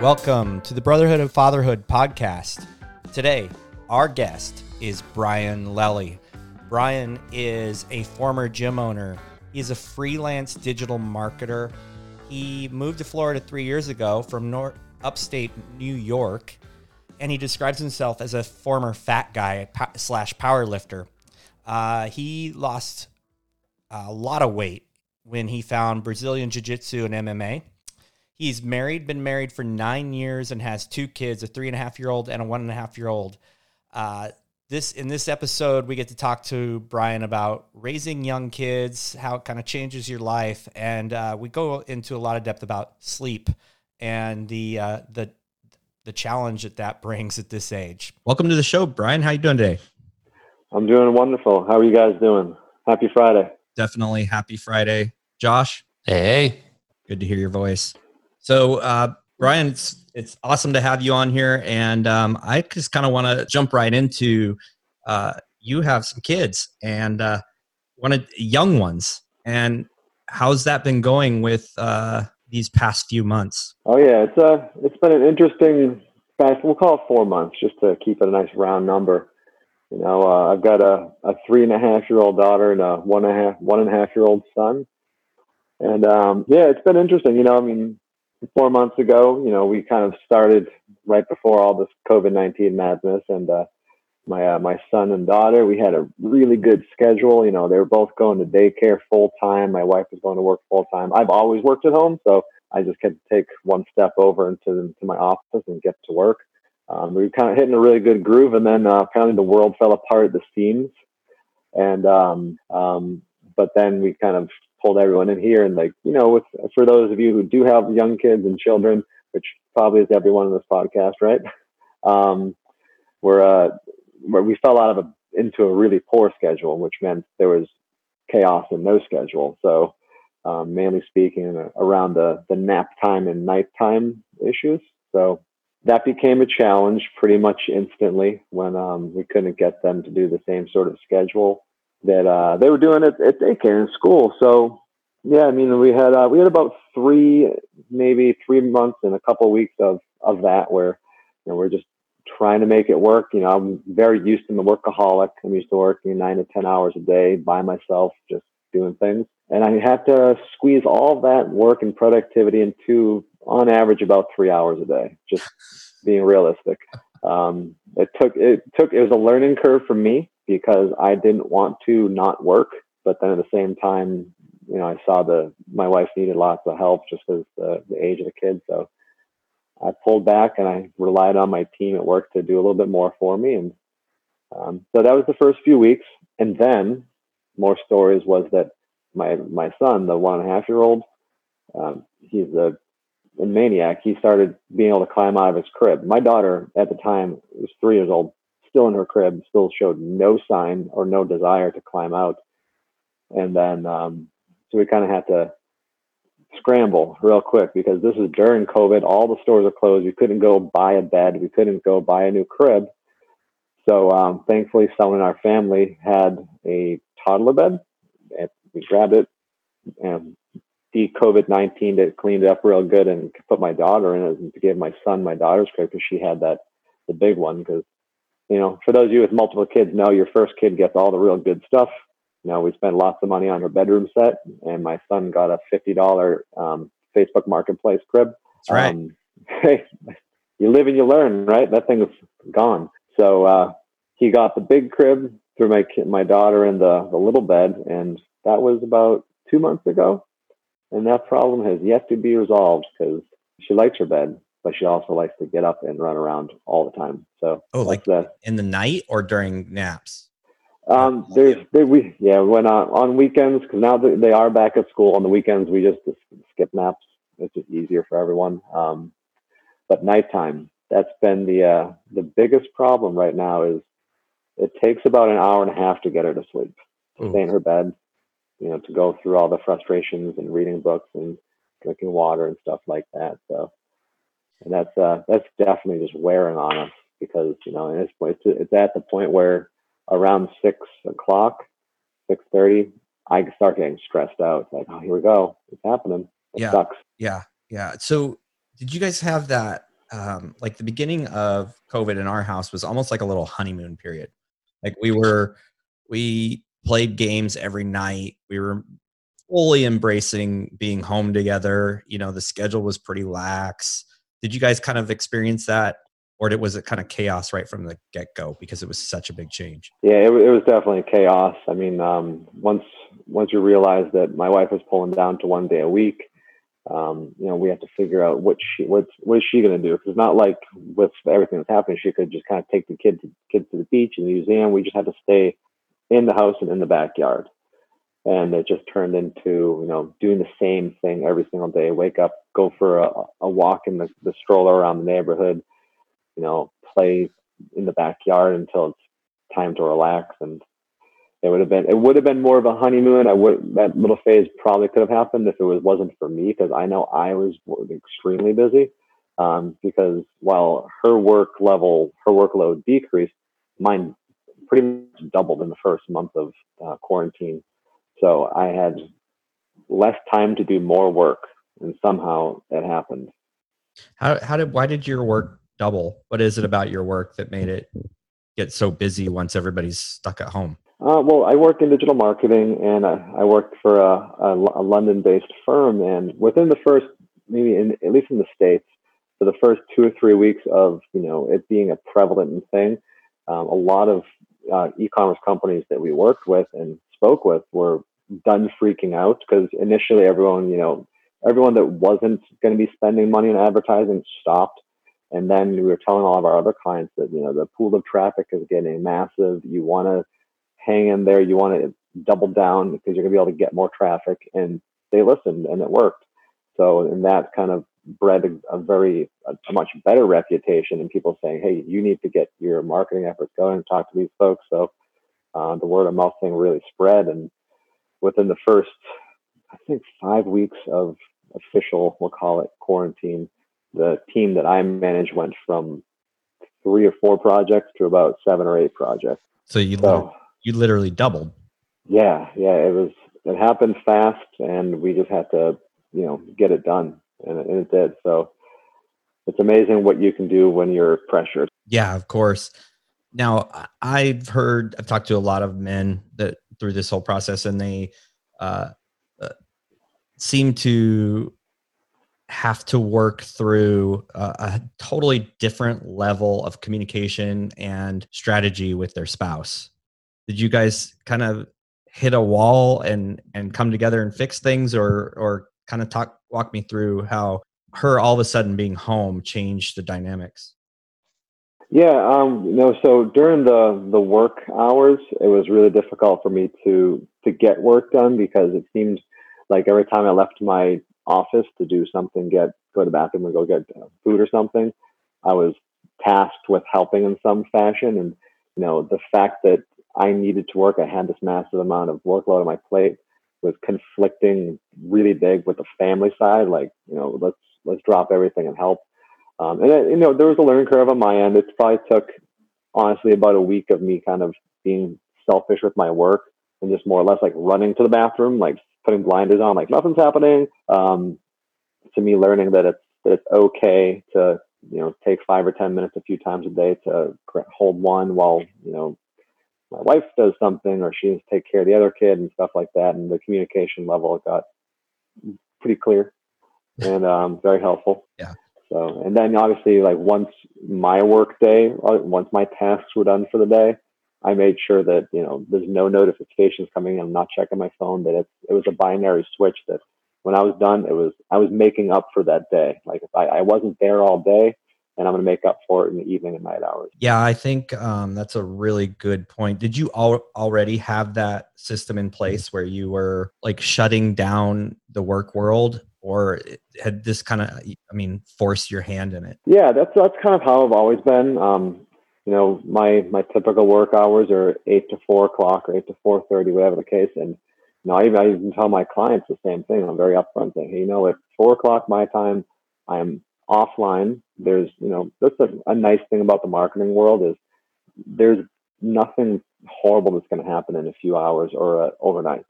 Welcome to the Brotherhood of Fatherhood podcast. Today, our guest is Brian Lely. Brian is a former gym owner. He's a freelance digital marketer. He moved to Florida three years ago from North, upstate New York, and he describes himself as a former fat guy slash power lifter. Uh, he lost a lot of weight when he found Brazilian Jiu Jitsu and MMA. He's married, been married for nine years, and has two kids a three and a half year old and a one and a half year old. Uh, this in this episode, we get to talk to Brian about raising young kids, how it kind of changes your life, and uh, we go into a lot of depth about sleep and the uh, the the challenge that that brings at this age. Welcome to the show, Brian. How you doing today? I'm doing wonderful. How are you guys doing? Happy Friday. Definitely happy Friday. Josh? Hey. Good to hear your voice. So, uh, Brian, it's, it's awesome to have you on here. And um, I just kind of want to jump right into uh, you have some kids and uh, wanted young ones. And how's that been going with uh, these past few months? Oh, yeah. It's, uh, it's been an interesting past, we'll call it four months just to keep it a nice round number. You know, uh, I've got a, a three and a half year old daughter and a one and a half one and a half year old son. And um, yeah, it's been interesting. You know, I mean, four months ago, you know, we kind of started right before all this COVID nineteen madness, and uh, my uh, my son and daughter, we had a really good schedule. You know, they were both going to daycare full time. My wife was going to work full time. I've always worked at home, so I just had to take one step over into into my office and get to work um, we were kind of hitting a really good groove, and then uh, of the world fell apart at the seams. And um, um, but then we kind of pulled everyone in here, and like you know, with for those of you who do have young kids and children, which probably is everyone in this podcast, right? Um, we're uh, where we fell out of a into a really poor schedule, which meant there was chaos and no schedule. So, um, mainly speaking, around the the nap time and nighttime issues. So that became a challenge pretty much instantly when um, we couldn't get them to do the same sort of schedule that uh, they were doing it at daycare and school. So yeah, I mean, we had uh, we had about three, maybe three months and a couple of weeks of of that where you know we're just trying to make it work. You know, I'm very used to the workaholic. I'm used to working nine to ten hours a day by myself, just doing things, and I had to squeeze all that work and productivity into on average about three hours a day, just being realistic. Um, it took, it took, it was a learning curve for me because I didn't want to not work. But then at the same time, you know, I saw the, my wife needed lots of help just because the, the age of the kids. So I pulled back and I relied on my team at work to do a little bit more for me. And um, so that was the first few weeks. And then more stories was that my, my son, the one and a half year old, um, he's a a maniac, he started being able to climb out of his crib. My daughter at the time was three years old, still in her crib, still showed no sign or no desire to climb out. And then, um, so we kind of had to scramble real quick because this is during COVID. All the stores are closed. We couldn't go buy a bed. We couldn't go buy a new crib. So um, thankfully, someone in our family had a toddler bed. And we grabbed it and de COVID 19 to cleaned it up real good and put my daughter in it and gave my son my daughter's crib because she had that, the big one. Because, you know, for those of you with multiple kids, know your first kid gets all the real good stuff. You know, we spent lots of money on her bedroom set, and my son got a $50 um, Facebook Marketplace crib. That's right. Um, hey, you live and you learn, right? That thing is gone. So uh, he got the big crib through my my daughter in the the little bed, and that was about two months ago and that problem has yet to be resolved because she likes her bed, but she also likes to get up and run around all the time. So, oh, like the, in the night or during naps? Um, there's there, we yeah when on on weekends because now they are back at school on the weekends we just, just skip naps. It's just easier for everyone. Um, but nighttime that's been the uh, the biggest problem right now is it takes about an hour and a half to get her to sleep, to stay in her bed you know, to go through all the frustrations and reading books and drinking water and stuff like that. So, and that's uh, that's definitely just wearing on us because you know, it's, it's at the point where around six o'clock, six thirty, I start getting stressed out. It's like, oh, here we go, it's happening. It yeah, sucks. Yeah, yeah. So, did you guys have that um, like the beginning of COVID in our house was almost like a little honeymoon period. Like we were, we played games every night. We were fully embracing being home together. You know, the schedule was pretty lax. Did you guys kind of experience that? Or did, was it kind of chaos right from the get go because it was such a big change? Yeah, it, it was definitely chaos. I mean, um, once once you realize that my wife was pulling down to one day a week, um, you know, we have to figure out what she what what is she going to do? Because it's not like with everything that's happening, she could just kind of take the kids kids to the beach and the museum. We just had to stay in the house and in the backyard, and it just turned into you know doing the same thing every single day. Wake up, go for a, a walk in the, the stroller around the neighborhood, you know, play in the backyard until it's time to relax and it would have been it would have been more of a honeymoon. I would that little phase probably could have happened if it was wasn't for me because I know I was extremely busy. Um, because while her work level, her workload decreased, mine pretty much doubled in the first month of uh, quarantine. So I had less time to do more work, and somehow it happened. How how did why did your work double? What is it about your work that made it get so busy once everybody's stuck at home? Uh, well, I work in digital marketing, and I, I worked for a, a, a, London-based firm. And within the first, maybe in, at least in the states, for the first two or three weeks of you know it being a prevalent thing, um, a lot of uh, e-commerce companies that we worked with and spoke with were done freaking out because initially everyone, you know, everyone that wasn't going to be spending money on advertising stopped. And then we were telling all of our other clients that you know the pool of traffic is getting massive. You want to hang in there. You want to double down because you're going to be able to get more traffic. And they listened and it worked. So, and that kind of bred a, a very, a, a, much better reputation and people saying, hey, you need to get your marketing efforts going and talk to these folks. So uh, the word of mouth thing really spread. And within the first, I think, five weeks of official, we'll call it quarantine, the team that I manage went from three or four projects to about seven or eight projects. So you so, you literally doubled. Yeah, yeah, it was it happened fast, and we just had to you know get it done, and it, and it did. So it's amazing what you can do when you're pressured. Yeah, of course. Now I've heard I've talked to a lot of men that through this whole process, and they uh, seem to have to work through a, a, totally different level of communication and strategy with their spouse. Did you guys kind of hit a wall and and come together and fix things or or kind of talk walk me through how her all of a sudden being home changed the dynamics? Yeah um you know so during the the work hours it was really difficult for me to to get work done because it seemed like every time i left my office to do something get go to the bathroom and go get food or something i was tasked with helping in some fashion and you know the fact that I needed to work. I had this massive amount of workload on my plate was conflicting really big with the family side. Like, you know, let's let's drop everything and help. Um, and it, you know, there was a learning curve on my end. It probably took honestly about a week of me kind of being selfish with my work and just more or less like running to the bathroom, like putting blinders on, like nothing's happening. Um, to me, learning that it's that it's okay to you know take five or ten minutes a few times a day to hold one while you know my wife does something or she needs to take care of the other kid and stuff like that. And the communication level got pretty clear and um, very helpful. Yeah. So, and then obviously, like once my work day, uh, once my tasks were done for the day, I made sure that you know there's no notifications coming in. I'm not checking my phone. That it's it was a binary switch. That when I was done, it was I was making up for that day. Like if I, I wasn't there all day, and I'm going to make up for it in the evening and night hours. Yeah, I think um, that's a really good point. Did you al- already have that system in place where you were like shutting down the work world, or had this kind of, I mean, forced your hand in it? Yeah, that's that's kind of how I've always been. Um, you know, my my typical work hours are eight to four o'clock or eight to four thirty, whatever the case, and. You know, I, I even tell my clients the same thing. I'm very upfront saying, hey, you know, at four o'clock my time, I'm offline, there's, you know, that's a, a nice thing about the marketing world is there's nothing horrible that's going to happen in a few hours or uh, overnight.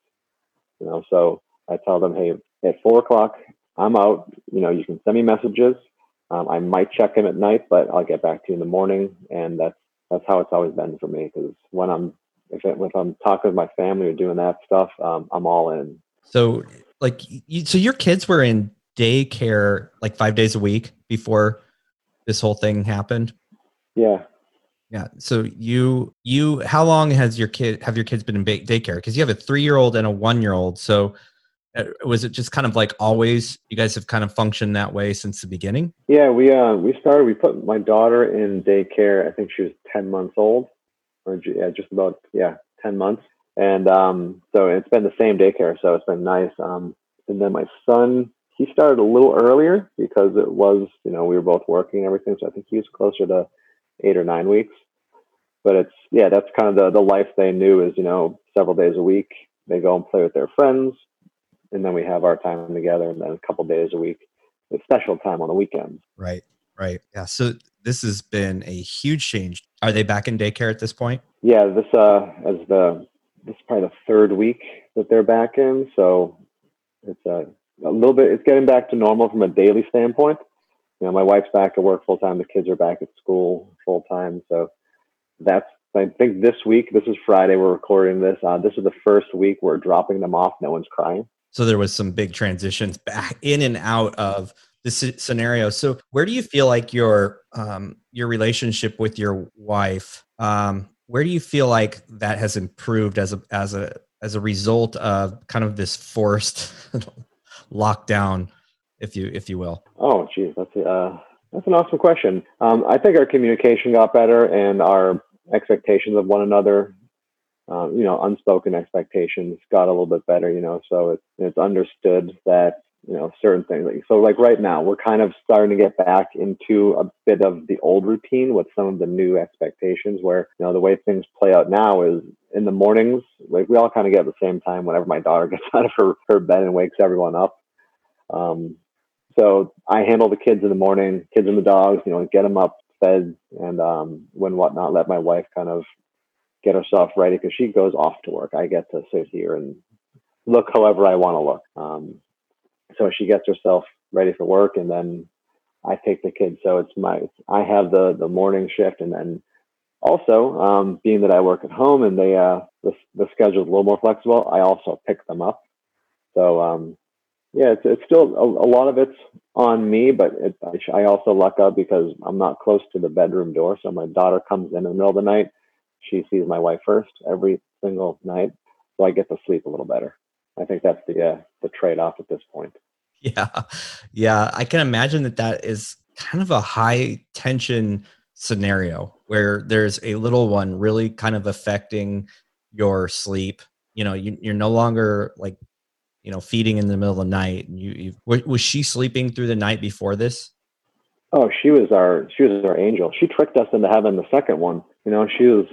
You know, so I tell them, hey, at four o'clock, I'm out. You know, you can send me messages. Um, I might check him at night, but I'll get back to you in the morning, and that's that's how it's always been for me. Because when I'm if, it, if I'm talking with my family or doing that stuff, um, I'm all in. So, like, you, so your kids were in daycare like five days a week before this whole thing happened. Yeah. Yeah. So you you how long has your kid have your kids been in daycare? Because you have a three year old and a one year old. So was it just kind of like always you guys have kind of functioned that way since the beginning? Yeah we uh we started we put my daughter in daycare i think she was 10 months old or yeah just about yeah 10 months. And um so it's been the same daycare so it's been nice um and then my son he started a little earlier because it was you know we were both working and everything so i think he was closer to eight or nine weeks. But it's yeah that's kind of the the life they knew is you know several days a week they go and play with their friends and then we have our time together, and then a couple days a week with special time on the weekends. Right, right, yeah. So this has been a huge change. Are they back in daycare at this point? Yeah, this uh, as the this is probably the third week that they're back in, so it's a, a little bit. It's getting back to normal from a daily standpoint. You know, my wife's back at work full time. The kids are back at school full time. So that's I think this week. This is Friday. We're recording this. Uh, this is the first week we're dropping them off. No one's crying. So there was some big transitions back in and out of this scenario. So where do you feel like your um, your relationship with your wife? Um, where do you feel like that has improved as a as a as a result of kind of this forced lockdown, if you if you will? Oh, geez, that's uh, that's an awesome question. Um, I think our communication got better and our expectations of one another um, you know, unspoken expectations got a little bit better, you know, so it's, it's understood that, you know, certain things. Like, so like right now, we're kind of starting to get back into a bit of the old routine with some of the new expectations where, you know, the way things play out now is in the mornings, like we all kind of get at the same time whenever my daughter gets out of her, her bed and wakes everyone up. Um, so I handle the kids in the morning, kids and the dogs, you know, get them up, fed, and um, when whatnot, let my wife kind of get herself ready because she goes off to work. I get to sit here and look however I want to look. Um, so she gets herself ready for work, and then I take the kids. So it's my I have the the morning shift, and then also um, being that I work at home and they uh, the the schedule is a little more flexible. I also pick them up. So um, yeah, it's it's still a, a lot of it's on me, but it, I also luck up because I'm not close to the bedroom door. So my daughter comes in in the middle of the night she sees my wife first every single night, so I get to sleep a little better. I think that's the uh, the trade off at this point. Yeah, yeah, I can imagine that that is kind of a high tension scenario where there's a little one really kind of affecting your sleep. You know, you, you're no longer like you know feeding in the middle of the night. You, you was she sleeping through the night before this? Oh, she was our she was our angel. She tricked us into having the second one. You know, she was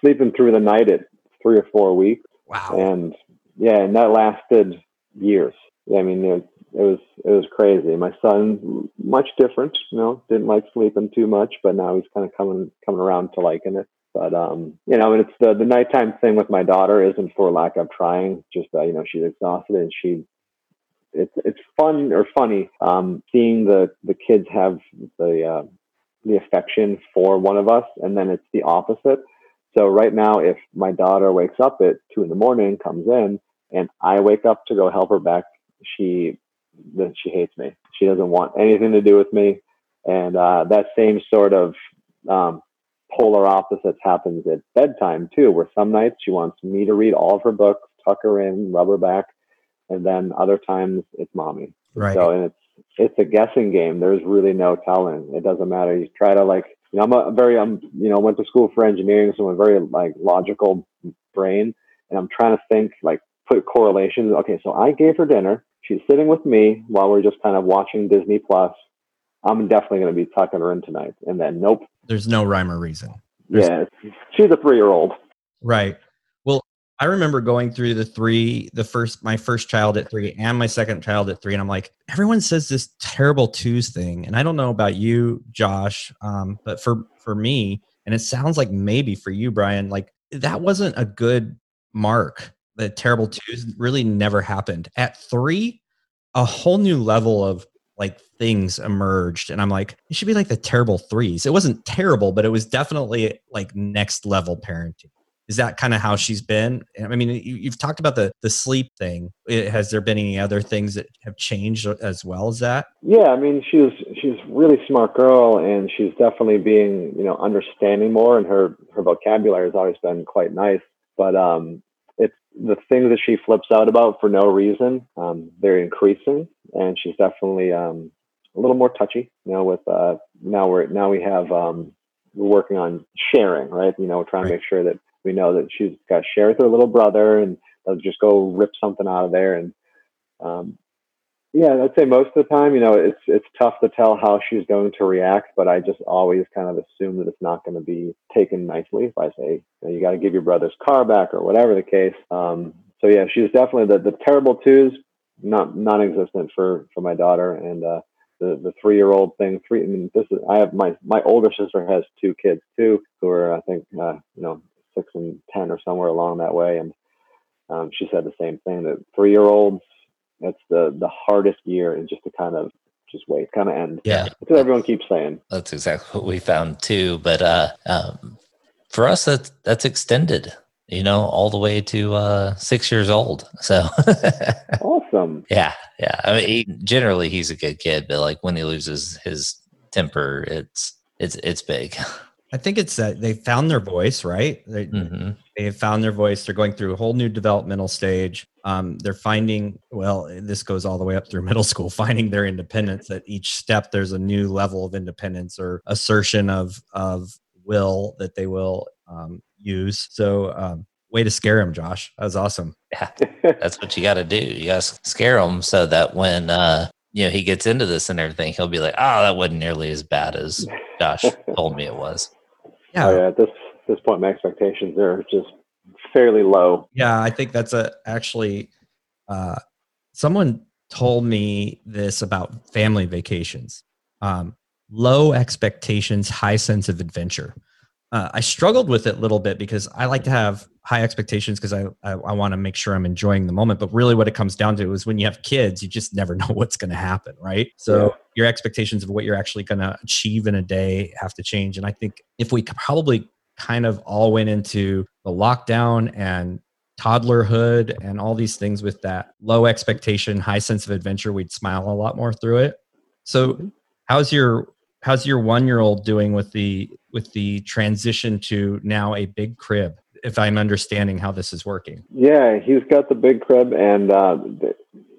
sleeping through the night at three or four weeks. Wow. And yeah, and that lasted years. I mean, it, it was it was crazy. My son, much different. You know, didn't like sleeping too much, but now he's kind of coming coming around to liking it. But um, you know, and it's the the nighttime thing with my daughter isn't for lack of trying. Just uh, you know, she's exhausted and she it's it's fun or funny um, seeing the the kids have the uh, the affection for one of us, and then it's the opposite. So right now, if my daughter wakes up at two in the morning, comes in, and I wake up to go help her back, she then she hates me. She doesn't want anything to do with me, and uh, that same sort of um, polar opposites happens at bedtime too, where some nights she wants me to read all of her books, tuck her in, rub her back, and then other times it's mommy. Right. So and it's it's a guessing game. There's really no telling. It doesn't matter. You try to like you know I'm a very I'm you know went to school for engineering, so I'm a very like logical brain, and I'm trying to think like put correlations. Okay, so I gave her dinner. She's sitting with me while we're just kind of watching Disney Plus. I'm definitely going to be tucking her in tonight. And then, nope. There's no rhyme or reason. There's... Yeah, she's a three year old. Right. I remember going through the three, the first, my first child at three and my second child at three. And I'm like, everyone says this terrible twos thing. And I don't know about you, Josh, um, but for, for me, and it sounds like maybe for you, Brian, like that wasn't a good mark. The terrible twos really never happened. At three, a whole new level of like things emerged and i'm like it should be like the terrible threes it wasn't terrible but it was definitely like next level parenting is that kind of how she's been? I mean you, have talked about the the sleep thing. Has there been any other things that have changed as well as that? Yeah i mean she's she's really smart girl and she's definitely being you know understanding more and her her vocabulary has always been quite nice. But um it's the things that she flips out about for no reason um they're increasing and she's definitely um a little more touchy you know with uh now we're now we have um we're working on sharing right? You know trying right. to make sure that we know that she's got to share with her little brother and they'll just go rip something out of there. And um, yeah, I'd say most of the time, you know, it's it's tough to tell how she's going to react, but I just always kind of assume that it's not going to be taken nicely if I say, you, know, you got to give your brother's car back or whatever the case. Um, so yeah, she's definitely the, the terrible twos, not non-existent for for my daughter, and uh, the the three year old thing. Three. I mean, this is I have my my older sister has two kids too, who are I think uh, you know six and ten or somewhere along that way. And um, she said the same thing that three year olds, that's the the hardest year, and just to kind of just wait, kind of end. Yeah, that's what everyone keeps saying. That's exactly what we found too. But uh, um, for us, that's that's extended. You know, all the way to uh, six years old. So awesome. Yeah, yeah. I mean, he, generally he's a good kid, but like when he loses his temper, it's it's it's big. I think it's that they found their voice, right? They, mm-hmm. they have found their voice. They're going through a whole new developmental stage. Um, they're finding, well, this goes all the way up through middle school, finding their independence. At each step, there's a new level of independence or assertion of of will that they will um, use. So, um, way to scare him, Josh. That was awesome. Yeah, that's what you got to do. You got to scare him so that when uh, you know he gets into this and everything, he'll be like, "Oh, that wasn't nearly as bad as Josh told me it was." Yeah. Oh, yeah. At this this point, my expectations are just fairly low. Yeah, I think that's a actually. Uh, someone told me this about family vacations. Um, low expectations, high sense of adventure. Uh, I struggled with it a little bit because I like to have high expectations because I, I, I want to make sure I'm enjoying the moment. But really, what it comes down to is when you have kids, you just never know what's going to happen, right? So yeah. your expectations of what you're actually going to achieve in a day have to change. And I think if we probably kind of all went into the lockdown and toddlerhood and all these things with that low expectation, high sense of adventure, we'd smile a lot more through it. So, mm-hmm. how's your how's your one year old doing with the with the transition to now a big crib if i'm understanding how this is working yeah he's got the big crib and uh,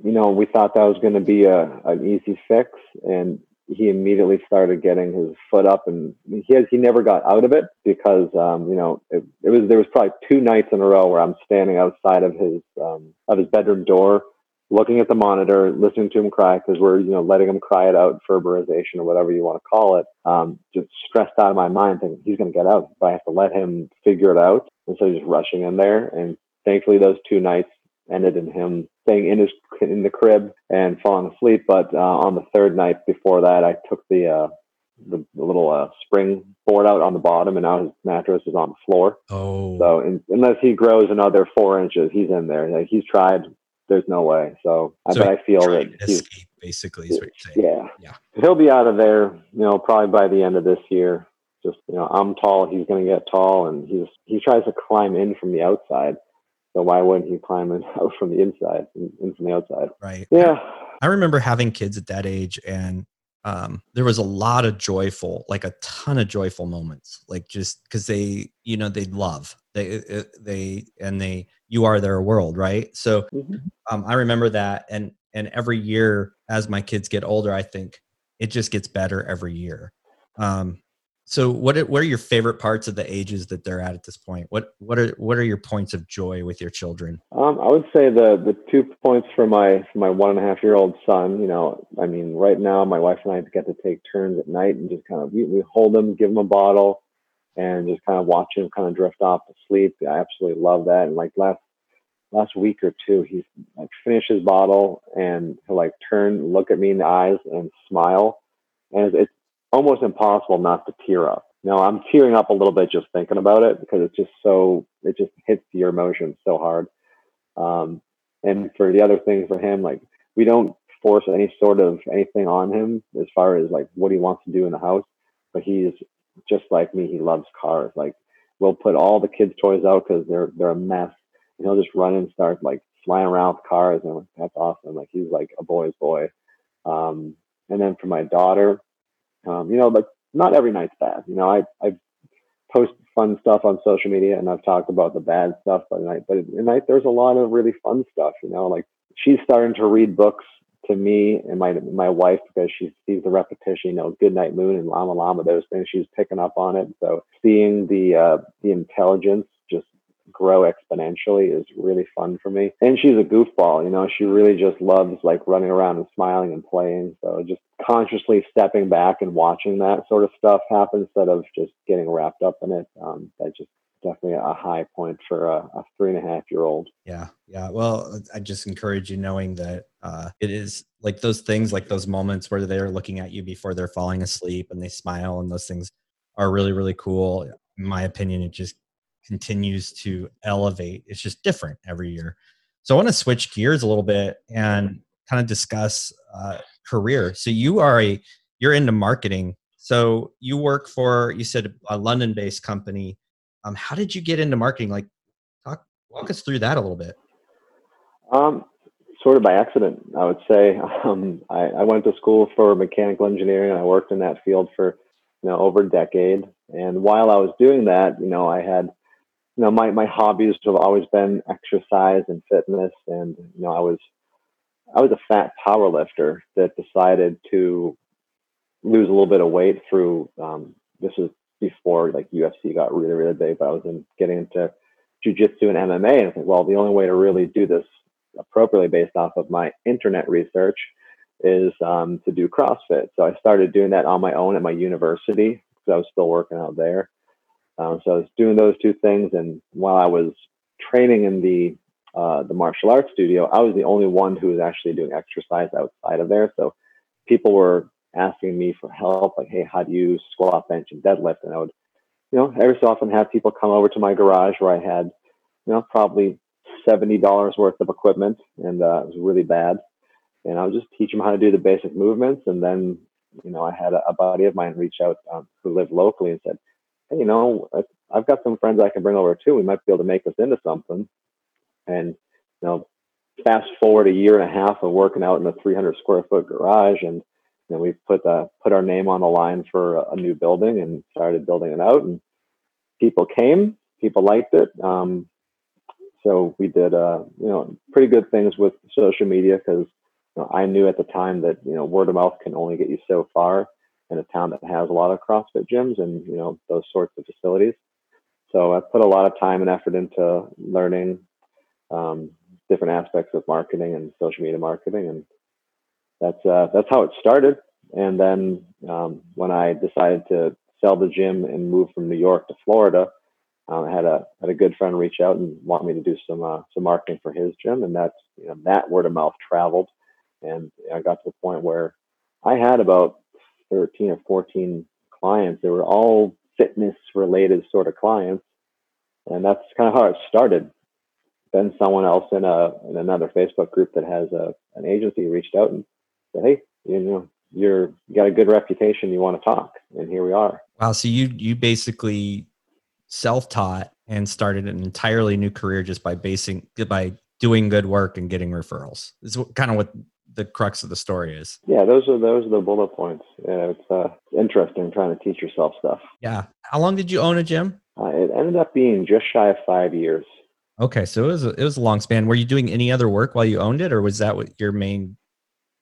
you know we thought that was going to be a, an easy fix and he immediately started getting his foot up and he has he never got out of it because um, you know it, it was there was probably two nights in a row where i'm standing outside of his um, of his bedroom door looking at the monitor, listening to him cry because we're, you know, letting him cry it out, Ferberization or whatever you want to call it. Um, just stressed out of my mind, thinking he's going to get out, but I have to let him figure it out instead of just rushing in there. And thankfully, those two nights ended in him staying in his in the crib and falling asleep. But uh, on the third night before that, I took the uh, the, little uh, spring board out on the bottom, and now his mattress is on the floor. Oh, so in, unless he grows another four inches, he's in there. Like, he's tried there's no way. So, so I, I feel that he's basically is what you're saying. Yeah, yeah. He'll be out of there. You know, probably by the end of this year. Just you know, I'm tall. He's going to get tall, and he's he tries to climb in from the outside. So why wouldn't he climb in out from the inside, in from the outside? Right. Yeah. I remember having kids at that age, and um, there was a lot of joyful, like a ton of joyful moments, like just because they, you know, they love they, uh, they, and they, you are their world, right? So mm-hmm. um, I remember that, and and every year as my kids get older, I think it just gets better every year. Um, so what are, what are your favorite parts of the ages that they're at at this point? What what are what are your points of joy with your children? Um, I would say the the two points for my for my one and a half year old son. You know, I mean, right now my wife and I get to take turns at night and just kind of we, we hold him, give him a bottle, and just kind of watch him kind of drift off to sleep. I absolutely love that. And like last last week or two, he's like finished his bottle and he'll like turn, look at me in the eyes, and smile, and it's almost impossible not to tear up. Now I'm tearing up a little bit just thinking about it because it's just so it just hits your emotions so hard. Um, and for the other thing for him, like we don't force any sort of anything on him as far as like what he wants to do in the house. But he's just like me. He loves cars. Like we'll put all the kids' toys out because they're they're a mess. And he'll just run and start like flying around with cars, and like, that's awesome. Like he's like a boy's boy. Um, and then for my daughter, um, you know, like not every night's bad. You know, I I post fun stuff on social media, and I've talked about the bad stuff at night. But at night, there's a lot of really fun stuff. You know, like she's starting to read books to me and my my wife because she sees the repetition, you know, Good Night Moon and Llama Llama, those things. She's picking up on it. So seeing the uh, the intelligence grow exponentially is really fun for me. And she's a goofball, you know, she really just loves like running around and smiling and playing. So just consciously stepping back and watching that sort of stuff happen instead of just getting wrapped up in it. Um, that just definitely a high point for a, a, three and a half year old. Yeah. Yeah. Well, I just encourage you knowing that uh, it is like those things, like those moments where they're looking at you before they're falling asleep and they smile and those things are really, really cool. In my opinion, it just continues to elevate. It's just different every year. So I want to switch gears a little bit and kind of discuss uh, career. So you are a, you're into marketing. So you work for, you said a London based company um, how did you get into marketing? Like, talk, walk us through that a little bit. Um, sort of by accident, I would say. Um, I, I went to school for mechanical engineering, and I worked in that field for you know over a decade. And while I was doing that, you know, I had you know my my hobbies have always been exercise and fitness, and you know, I was I was a fat power lifter that decided to lose a little bit of weight through um, this is before like UFC got really, really big, but I was in getting into jujitsu and MMA. And I think, well, the only way to really do this appropriately based off of my internet research is um, to do CrossFit. So I started doing that on my own at my university because I was still working out there. Um, so I was doing those two things, and while I was training in the uh, the martial arts studio, I was the only one who was actually doing exercise outside of there. So people were asking me for help, like, hey, how do you squat, bench, and deadlift? And I would, you know, every so often have people come over to my garage where I had, you know, probably seventy dollars worth of equipment, and uh, it was really bad. And I would just teach them how to do the basic movements, and then, you know, I had a, a buddy of mine reach out um, who lived locally and said, hey, you know, I've got some friends I can bring over too. We might be able to make this into something. And you know, fast forward a year and a half of working out in a 300 square foot garage and you know, we put uh, put our name on the line for a, new building and started building it out. And people came, people liked it. Um, so we did, uh, you know, pretty good things with social media because you know, I knew at the time that you know word of mouth can only get you so far in a town that has a lot of CrossFit gyms and you know those sorts of facilities. So I put a lot of time and effort into learning um, different aspects of marketing and social media marketing, and that's uh, that's how it started. And then um, when I decided to sell the gym and move from New York to Florida, um, I had a had a good friend reach out and want me to do some uh, some marketing for his gym, and that's you know that word of mouth traveled, and I got to the point where I had about thirteen or fourteen clients. They were all fitness related sort of clients, and that's kind of how it started. Then someone else in a in another Facebook group that has a an agency reached out and said, "Hey, you know, you're you got a good reputation. You want to talk?" And here we are. Wow. So you you basically self-taught and started an entirely new career just by basing by doing good work and getting referrals. Is kind of what the crux of the story is. Yeah, those are those are the bullet points. Yeah, it's uh, interesting trying to teach yourself stuff. Yeah. How long did you own a gym? Uh, it ended up being just shy of five years. Okay, so it was a, it was a long span. Were you doing any other work while you owned it, or was that what your main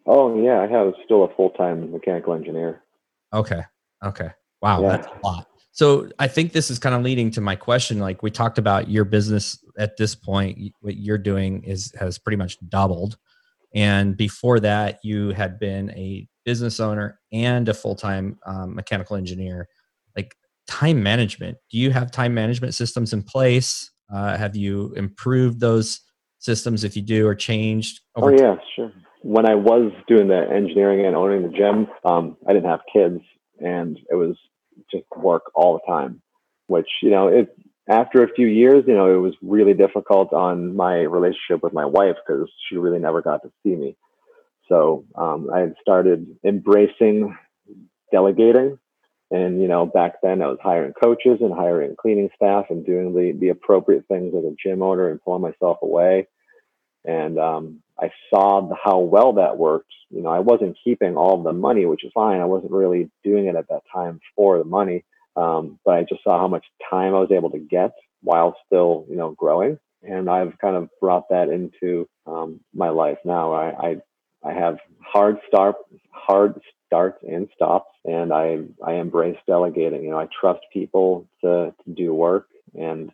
Oh yeah, I have still a full time mechanical engineer. Okay. Okay. Wow, yeah. that's a lot. So I think this is kind of leading to my question. Like we talked about your business at this point, what you're doing is has pretty much doubled. And before that, you had been a business owner and a full time um, mechanical engineer. Like time management, do you have time management systems in place? Uh, have you improved those systems if you do or changed? oh yeah, sure when I was doing the engineering and owning the gym, um, I didn't have kids, and it was just work all the time. Which you know, it after a few years, you know, it was really difficult on my relationship with my wife because she really never got to see me. So um, I had started embracing delegating. And, you know, back then I was hiring coaches and hiring cleaning staff and doing the, the appropriate things as a gym owner and pulling myself away. And um, I saw how well that worked. You know, I wasn't keeping all the money, which is fine. I wasn't really doing it at that time for the money. Um, but I just saw how much time I was able to get while still, you know, growing. And I've kind of brought that into um, my life now. I, I, I have hard start, hard starts and stops, and I I embrace delegating. You know, I trust people to to do work, and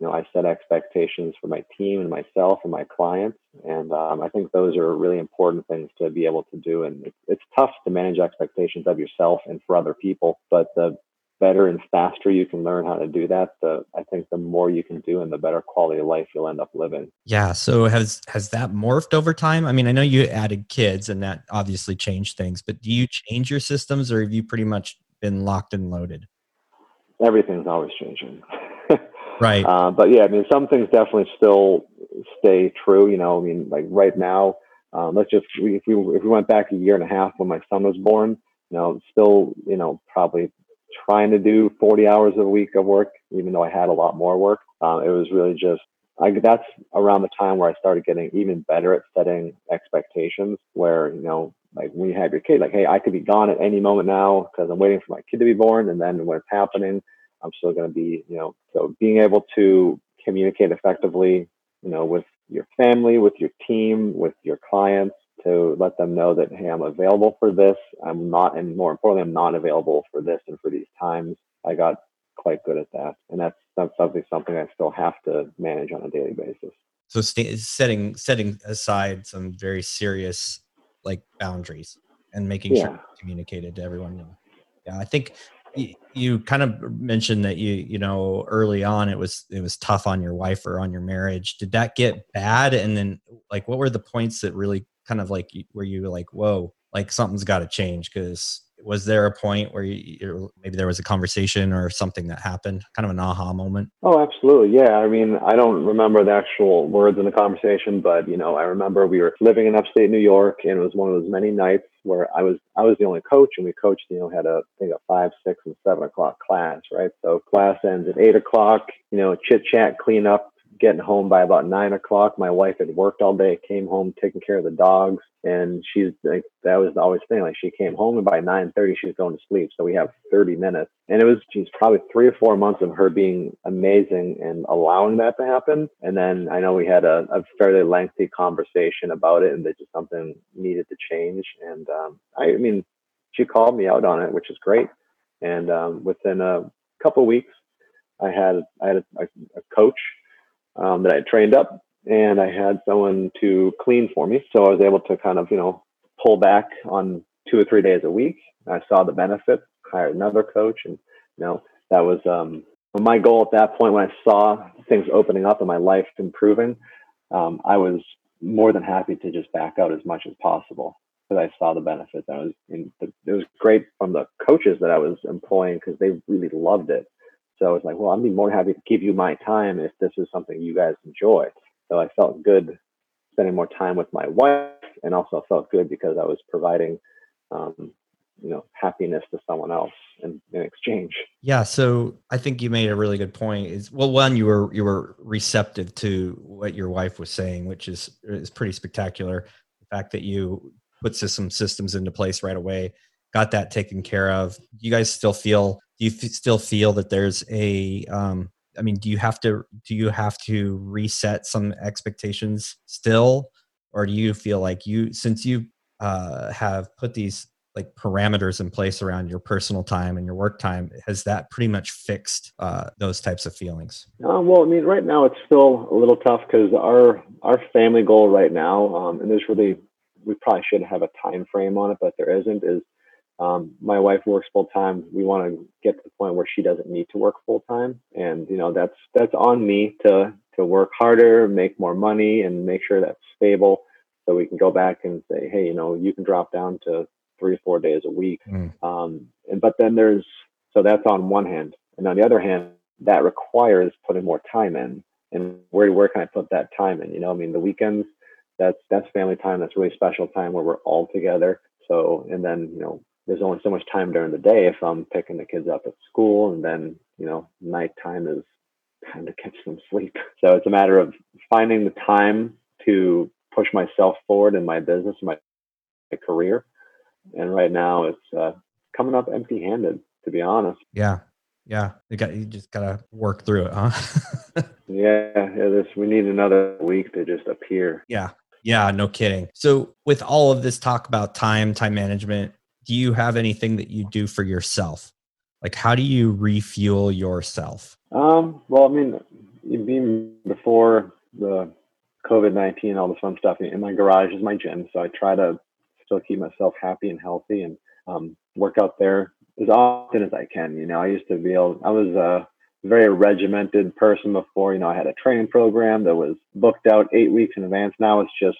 you know, I set expectations for my team and myself and my clients, and um, I think those are really important things to be able to do. And it's, it's tough to manage expectations of yourself and for other people, but the better and faster you can learn how to do that, the I think the more you can do and the better quality of life you'll end up living. Yeah. So has has that morphed over time? I mean, I know you added kids and that obviously changed things, but do you change your systems or have you pretty much been locked and loaded? Everything's always changing. right. Uh, but yeah, I mean, some things definitely still stay true. You know, I mean, like right now, um, let's just if we if we went back a year and a half when my son was born, you know, still, you know, probably trying to do 40 hours a week of work, even though I had a lot more work. Um, it was really just, I, that's around the time where I started getting even better at setting expectations where, you know, like when you have your kid, like, hey, I could be gone at any moment now because I'm waiting for my kid to be born. And then when it's happening, I'm still going to be, you know, so being able to communicate effectively, you know, with your family, with your team, with your clients, to let them know that hey i'm available for this. I'm not and more importantly i'm not available for this and for these times. I got quite good at that. And that's that's something something i still have to manage on a daily basis. So st- setting setting aside some very serious like boundaries and making yeah. sure communicated to everyone. Yeah i think you kind of mentioned that you you know early on it was it was tough on your wife or on your marriage. Did that get bad? And then like what were the points that really kind of like where you were like, whoa, like something's got to change? Because was there a point where you, maybe there was a conversation or something that happened, kind of an aha moment? Oh, absolutely. Yeah. I mean, I don't remember the actual words in the conversation, but you know, I remember we were living in upstate New York, and it was one of those many nights where I was I was the only coach, and we coached, you know, had a I think a five, six, and seven o'clock class, right? So class ends at eight o'clock. You know, chit chat, clean up, getting home by about nine o'clock. My wife had worked all day, came home taking care of the dogs, and she's like that was always thing. Like she came home and by nine thirty she's going to sleep. So we have thirty minutes, and it was she's probably three or four months of her being amazing and allowing that to happen. And then I know we had a, a fairly lengthy conversation about it, and that just something needed to change. And um, I, I mean, she called me out on it, which is great. And um, within a couple weeks, I had I had a, a coach um, that I trained up, and I had someone to clean for me. So I was able to kind of, you know, pull back on two or three days a week. I saw the benefit, hired another coach, and you know that was um, my goal at that point. When I saw things opening up and my life improving, um, I was more than happy to just back out as much as possible because I saw the benefits. I was in, it was great from the coaches that I was employing because they really loved it. So I was like, well, I'd be more happy to give you my time if this is something you guys enjoy. So I felt good spending more time with my wife and also felt good because I was providing, um, you know, happiness to someone else in, in exchange. Yeah. So I think you made a really good point is well, one, you were, you were receptive to what your wife was saying, which is, is pretty spectacular. The fact that you put some systems into place right away, got that taken care of. You guys still feel do you f- still feel that there's a um, I mean, do you have to do you have to reset some expectations still, or do you feel like you since you uh, have put these like parameters in place around your personal time and your work time has that pretty much fixed uh, those types of feelings? Uh, well i mean right now it's still a little tough because our our family goal right now um, and there's really we probably should have a time frame on it but there isn't is um, my wife works full time. We want to get to the point where she doesn't need to work full time, and you know that's that's on me to to work harder, make more money, and make sure that's stable, so we can go back and say, hey, you know, you can drop down to three or four days a week. Mm. Um, and but then there's so that's on one hand, and on the other hand, that requires putting more time in. And where where can I put that time in? You know, I mean, the weekends that's that's family time. That's really special time where we're all together. So and then you know there's only so much time during the day if I'm picking the kids up at school, and then you know nighttime is time to catch some sleep. So it's a matter of finding the time to push myself forward in my business, my, my career. And right now it's uh, coming up empty handed, to be honest. Yeah. Yeah. You got, you just got to work through it, huh? yeah. yeah this, we need another week to just appear. Yeah. Yeah. No kidding. So with all of this talk about time, time management, do you have anything that you do for yourself? Like, how do you refuel yourself? Um, well, I mean, even before the COVID 19, all the fun stuff in my garage is my gym. So I try to still keep myself happy and healthy and um, work out there as often as I can. You know, I used to be able, I was a very regimented person before. You know, I had a training program that was booked out eight weeks in advance. Now it's just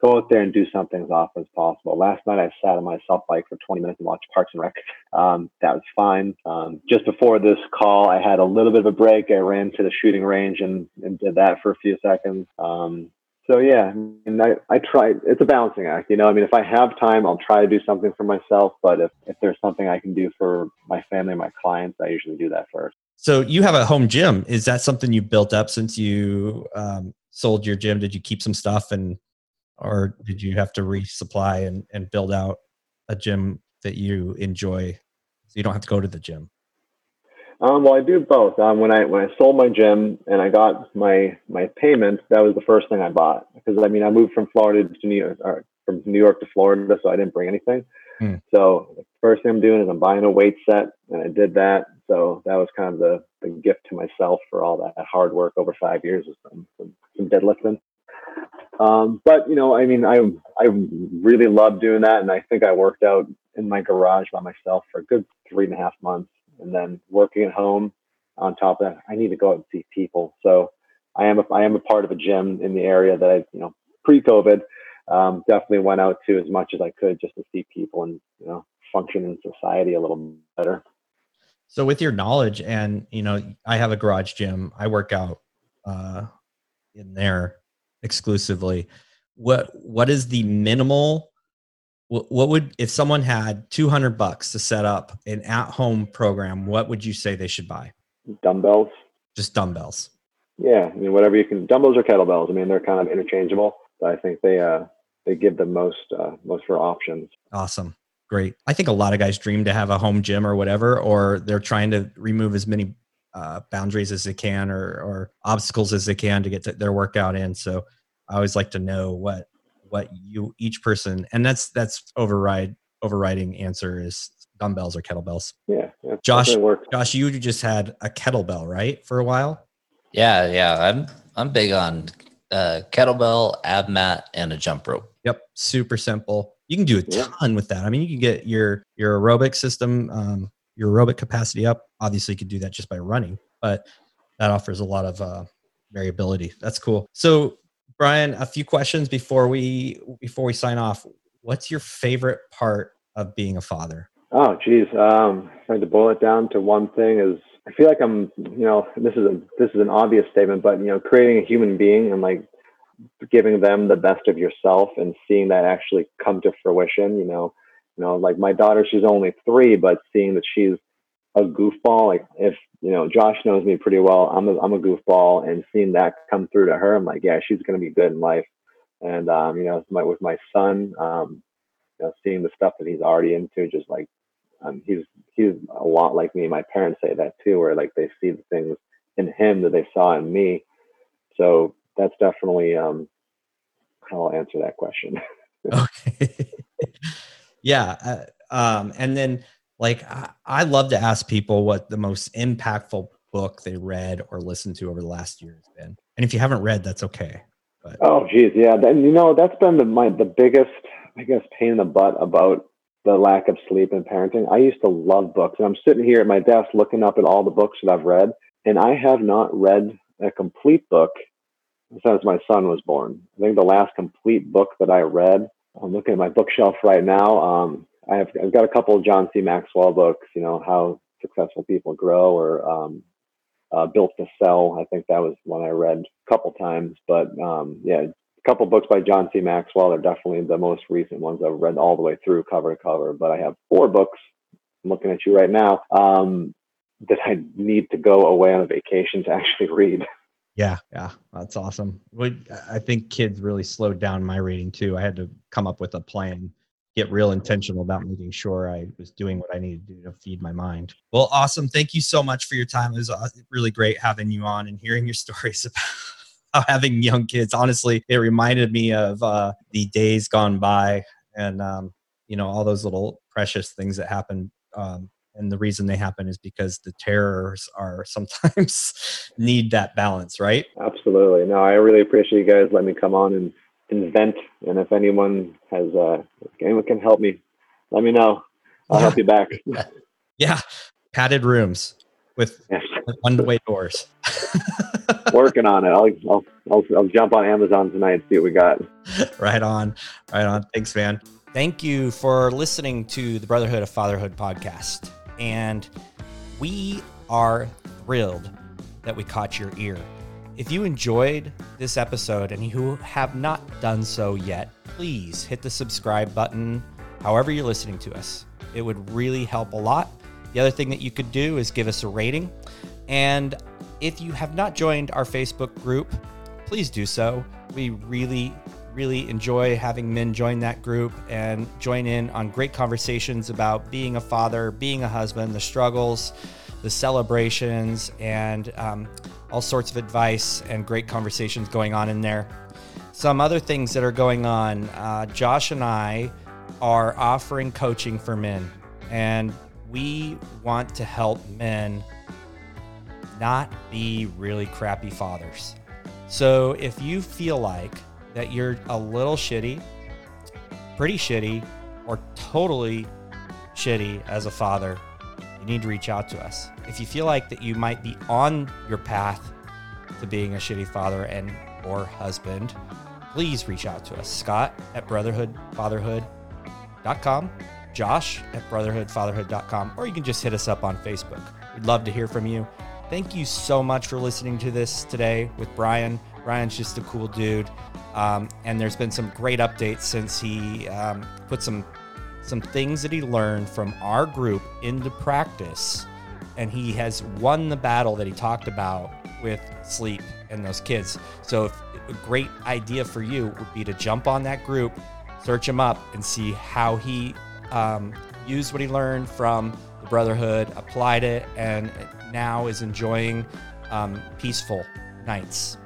go out there and do something as often as possible. Last night I sat on my assault bike for 20 minutes and watched Parks and Rec. Um, that was fine. Um, just before this call, I had a little bit of a break. I ran to the shooting range and, and did that for a few seconds. Um, so yeah, and I, I try, it's a balancing act, you know, I mean, if I have time, I'll try to do something for myself, but if, if there's something I can do for my family, my clients, I usually do that first. So you have a home gym. Is that something you built up since you um, sold your gym? Did you keep some stuff and or did you have to resupply and, and build out a gym that you enjoy so you don't have to go to the gym? Um, well, I do both. Um, when I when I sold my gym and I got my my payment, that was the first thing I bought because I mean I moved from Florida to New York, or from New York to Florida, so I didn't bring anything. Hmm. So the first thing I'm doing is I'm buying a weight set, and I did that. So that was kind of the, the gift to myself for all that hard work over five years of some, some, some deadlifting. Um, but you know, I mean, I I really love doing that, and I think I worked out in my garage by myself for a good three and a half months, and then working at home. On top of that, I need to go out and see people. So I am a, I am a part of a gym in the area that I you know pre-COVID um, definitely went out to as much as I could just to see people and you know function in society a little better. So with your knowledge, and you know, I have a garage gym. I work out uh, in there exclusively. What what is the minimal what, what would if someone had 200 bucks to set up an at-home program what would you say they should buy? Dumbbells. Just dumbbells. Yeah i mean whatever you can dumbbells or kettlebells i mean they're kind of interchangeable but i think they uh they give the most uh most for options. Awesome. Great. I think a lot of guys dream to have a home gym or whatever or they're trying to remove as many uh, boundaries as they can or, or obstacles as they can to get to their workout in. So I always like to know what what you each person and that's that's override overriding answer is dumbbells or kettlebells. Yeah, yeah Josh, Josh, you just had a kettlebell, right, for a while? Yeah, yeah. I'm I'm big on uh, kettlebell, ab mat, and a jump rope. Yep, super simple. You can do a ton yeah. with that. I mean, you can get your your aerobic system um, your aerobic capacity up. Obviously, you could do that just by running, but that offers a lot of uh, variability. That's cool. So, Brian, a few questions before we before we sign off. What's your favorite part of being a father? Oh, geez. Um, trying to boil it down to one thing is I feel like I'm, you know, this is a this is an obvious statement, but you know, creating a human being and like giving them the best of yourself and seeing that actually come to fruition. You know, you know, like my daughter, she's only three, but seeing that she's a goofball, like if you know, Josh knows me pretty well. I'm a I'm a goofball, and seeing that come through to her, I'm like, yeah, she's gonna be good in life. And um, you know, my, with my son, um, you know, seeing the stuff that he's already into, just like um, he's he's a lot like me. My parents say that too, where like they see the things in him that they saw in me. So that's definitely um, how I'll answer that question. okay yeah uh, um, and then like I, I, love to ask people what the most impactful book they read or listened to over the last year has been and if you haven't read that's okay but. oh geez yeah then you know that's been the my the biggest i guess pain in the butt about the lack of sleep and parenting i used to love books and i'm sitting here at my desk looking up at all the books that i've read and i have not read a complete book since my son was born i think the last complete book that i read I'm looking at my bookshelf right now. Um, I have I've got a couple of John C. Maxwell books. You know how successful people grow, or um, uh, Built to Sell. I think that was one I read a couple times. But um, yeah, a couple books by John C. Maxwell. They're definitely the most recent ones I've read all the way through cover to cover. But I have four books. I'm looking at you right now. Um, that I need to go away on a vacation to actually read. Yeah, yeah, that's awesome. I think kids really slowed down my reading too. I had to come up with a plan, get real intentional about making sure I was doing what I needed to do to feed my mind. Well, awesome. Thank you so much for your time. It was uh, really great having you on and hearing your stories about having young kids. Honestly, it reminded me of uh, the days gone by and um, you know all those little precious things that happen um, and the reason they happen is because the terrors are sometimes need that balance right? Absolutely. No i really appreciate you guys letting me come on and invent and if anyone has uh if anyone can help me let me know. I'll yeah. help you back. Yeah. Padded rooms with, yes. one-way doors. Working on it. I'll, I'll i'll i'll jump on amazon tonight and see what we got. Right on. Right on. Thanks man. Thank you for listening to the Brotherhood of Fatherhood podcast. And we are thrilled that we caught your ear. If you enjoyed this episode and you have not done so yet, please hit the subscribe button however you're listening to us. It would really help a lot. The other thing that you could do is give us a rating. And if you have not joined our Facebook group, please do so. We really really enjoy having men join that group and join in on great conversations about being a father, being a husband, the struggles, the celebrations, and um, all sorts of advice and great conversations going on in there. Some other things that are going on uh, Josh and I are offering coaching for men, and we want to help men not be really crappy fathers. So if you feel like that you're a little shitty, pretty shitty, or totally shitty as a father, you need to reach out to us. If you feel like that you might be on your path to being a shitty father and or husband, please reach out to us. Scott at brotherhoodfatherhood.com, Josh at brotherhoodfatherhood.com, or you can just hit us up on Facebook. We'd love to hear from you. Thank you so much for listening to this today with Brian. Brian's just a cool dude. Um, and there's been some great updates since he um, put some some things that he learned from our group into practice, and he has won the battle that he talked about with sleep and those kids. So, if, a great idea for you would be to jump on that group, search him up, and see how he um, used what he learned from the Brotherhood, applied it, and now is enjoying um, peaceful nights